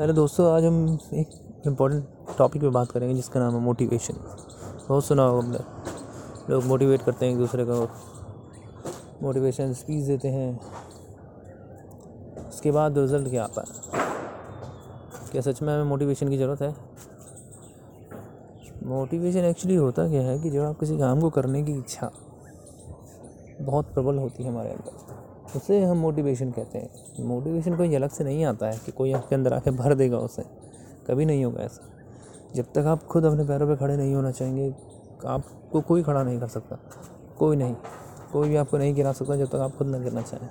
Hello दोस्तों, आज हम एक इम्पोर्टेंट टॉपिक पे बात करेंगे जिसका नाम है मोटिवेशन बहुत सुना होगा हमने। लोग मोटिवेट करते हैं एक दूसरे को। मोटिवेशन स्पीच देते हैं। उसके बाद रिज़ल्ट क्या आता है? क्या सच में हमें मोटिवेशन की ज़रूरत है? मोटिवेशन एक्चुअली होता क्या है कि जब आप किसी काम को करने की इच्छा, बहुत प्रबल होती है हमारे अंदर। उसे हम मोटिवेशन कहते हैं। मोटिवेशन कोई अलग से नहीं आता है कि कोई आपके अंदर आके भर देगा उसे। कभी नहीं होगा ऐसा। जब तक आप खुद अपने पैरों पे खड़े नहीं होना चाहेंगे, आपको कोई खड़ा नहीं कर सकता। कोई नहीं। कोई भी आपको नहीं गिरा सकता जब तक आप खुद ना गिरना चाहें।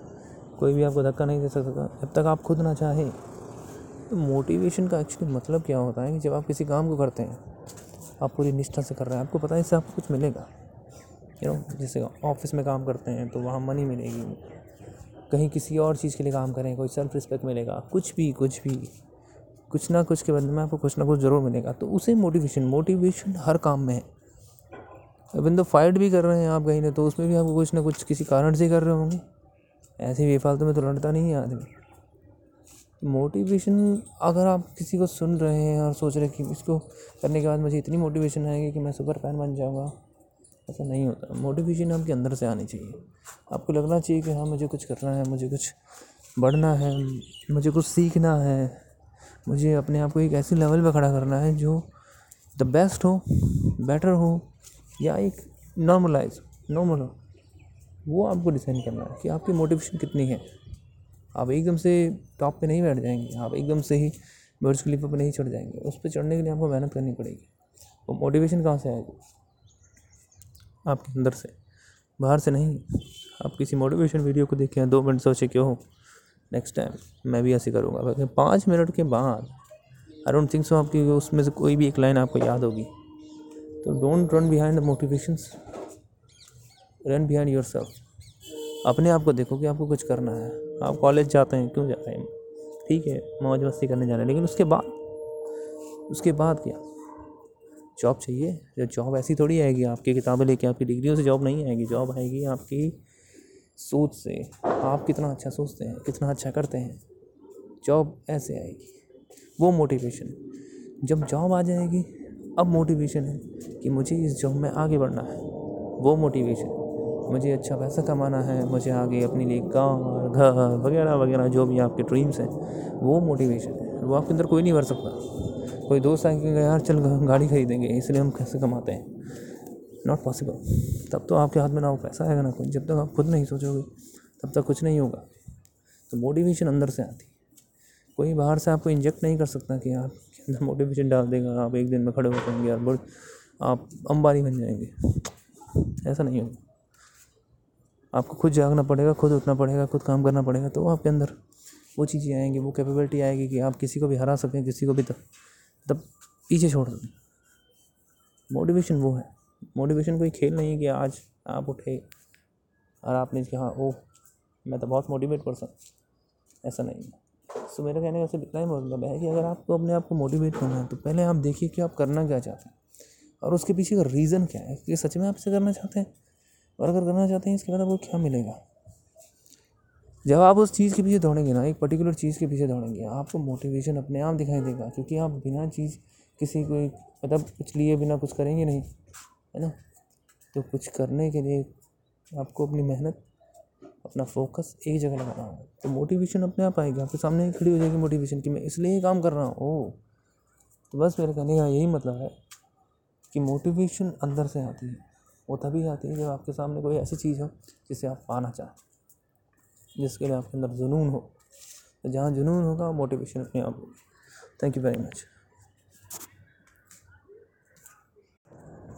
कोई भी आपको धक्का नहीं दे सकता जब तक आप खुद ना चाहें। तो मोटिवेशन का एक्चुअली मतलब क्या होता है कि जब आप किसी काम को करते हैं, आप पूरी निष्ठा से कर रहे हैं, आपको पता है इससे आपको कुछ मिलेगा। यू नो जैसे ऑफ़िस में काम करते हैं तो वहाँ मनी मिलेगी। कहीं किसी और चीज़ के लिए काम करें, कोई सेल्फ रिस्पेक्ट मिलेगा, कुछ भी कुछ भी, कुछ ना कुछ के बदले में आपको कुछ ना कुछ ज़रूर मिलेगा। तो उसे मोटिवेशन मोटिवेशन हर काम में है। इवन तो फाइट भी कर रहे हैं आप कहीं ना तो उसमें भी आपको कुछ ना कुछ किसी कारण से कर रहे होंगे। ऐसे बेफालतू में तो लड़ता नहीं है आदमी। मोटिवेशन अगर आप किसी को सुन रहे हैं और सोच रहे हैं कि इसको करने के बाद मुझे इतनी मोटिवेशन आएगी कि मैं सुपर फ़ैन बन जाऊँगा ऐसा नहीं होता। मोटिवेशन आपके अंदर से आनी चाहिए। आपको लगना चाहिए कि हाँ मुझे कुछ करना है, मुझे कुछ बढ़ना है, मुझे कुछ सीखना है। मुझे अपने आप को एक ऐसे लेवल पर खड़ा करना है जो द बेस्ट हो बेटर हो, या एक नॉर्मलाइज नॉर्मल हो। वो आपको डिसाइड करना है कि आपकी मोटिवेशन कितनी है। आप एकदम से टॉप पे नहीं बैठ जाएँगे। आप एकदम से ही बर्ड्स क्लिप पर नहीं चढ़ जाएँगे। उस पर चढ़ने के लिए आपको मेहनत करनी पड़ेगी। और मोटिवेशन कहाँ से आएगी? आपके अंदर से, बाहर से नहीं। आप किसी मोटिवेशन वीडियो को देखें, दो मिनट सोचे क्यों हो? नेक्स्ट टाइम मैं भी ऐसे करूँगा। पाँच मिनट के बाद आई डोंट थिंक सो आपकी उसमें से कोई भी एक लाइन आपको याद होगी। तो don't run behind the motivations run behind yourself अपने आप को देखो कि आपको कुछ करना है। आप कॉलेज जाते हैं, क्यों जा रहे हैं? ठीक है, मौज मस्ती करने जा रहे हैं, लेकिन उसके बाद उसके बाद क्या? जॉब चाहिए जॉब ऐसी थोड़ी आएगी आपकी किताबें लेके, आपकी डिग्रियों से जॉब नहीं आएगी, जॉब आएगी आपकी सोच से। आप कितना अच्छा सोचते हैं, कितना अच्छा करते हैं, जॉब ऐसे आएगी। वो मोटिवेशन जब जॉब आ जाएगी, अब मोटिवेशन है कि मुझे इस जॉब में आगे बढ़ना है। वो मोटिवेशन मुझे अच्छा पैसा कमाना है, मुझे आगे अपने लिए कार, घर, वगैरह वगैरह, जो भी आपके ड्रीम्स हैं, वो मोटिवेशन है। वो आपके अंदर कोई नहीं भर सकता। कोई दोस्त आके यार, चल गाड़ी खरीदेंगे, इसलिए हम कैसे कमाते हैं। नॉट पॉसिबल तब तो आपके हाथ में ना वो पैसा आएगा ना कोई। जब तक आप खुद नहीं सोचोगे, तब तक कुछ नहीं होगा। तो मोटिवेशन अंदर से आती कोई बाहर से आपको इंजेक्ट नहीं कर सकता कि आपके अंदर मोटिवेशन डाल देगा, आप एक दिन में खड़े हो जाएँगे यार बहुत आप अंबानी बन जाएँगे। ऐसा नहीं होगा। आपको खुद जागना पड़ेगा, खुद उठना पड़ेगा, खुद काम करना पड़ेगा तो आपके अंदर वो चीज़ें आएँगी, वो कैपेबिलिटी आएगी कि आप किसी को भी हरा सकें किसी को भी तब तब पीछे छोड़ दें मोटिवेशन वो है। मोटिवेशन कोई खेल नहीं है कि आज आप उठे और आपने कहा, ओह, मैं तो बहुत मोटिवेट पर्सन ऐसा नहीं है। सो मेरा कहने का सिर्फ़ इतना ही मतलब है कि अगर आपको अपने आप को मोटिवेट करना है तो पहले आप देखिए कि आप करना क्या चाहते हैं और उसके पीछे का रीज़न क्या है, कि सच में आप इसे करना चाहते हैं? और अगर करना चाहते हैं, इसके बाद आपको क्या मिलेगा? जब आप उस चीज़ के पीछे दौड़ेंगे ना, एक पर्टिकुलर चीज़ के पीछे दौड़ेंगे, आपको मोटिवेशन अपने आप दिखाई देगा, क्योंकि आप बिना चीज़, किसी को मतलब कुछ लिए बिना कुछ करेंगे नहीं, है ना? तो कुछ करने के लिए आपको अपनी मेहनत, अपना फोकस एक जगह लगाना होगा। तो मोटिवेशन अपने आप आएगी, आपके सामने खड़ी हो जाएगी मोटिवेशन कि मैं इसलिए ही काम कर रहा हूँ। ओ तो बस मेरे कहने का यही मतलब है कि मोटिवेशन अंदर से आती है, वो तभी आती है जब आपके सामने कोई ऐसी चीज़ हो जिसे आप पाना चाहें। जिसके लिए आपके अंदर जुनून हो। तो जहाँ जुनून होगा मोटिवेशन अपने आप होगी। Thank you very much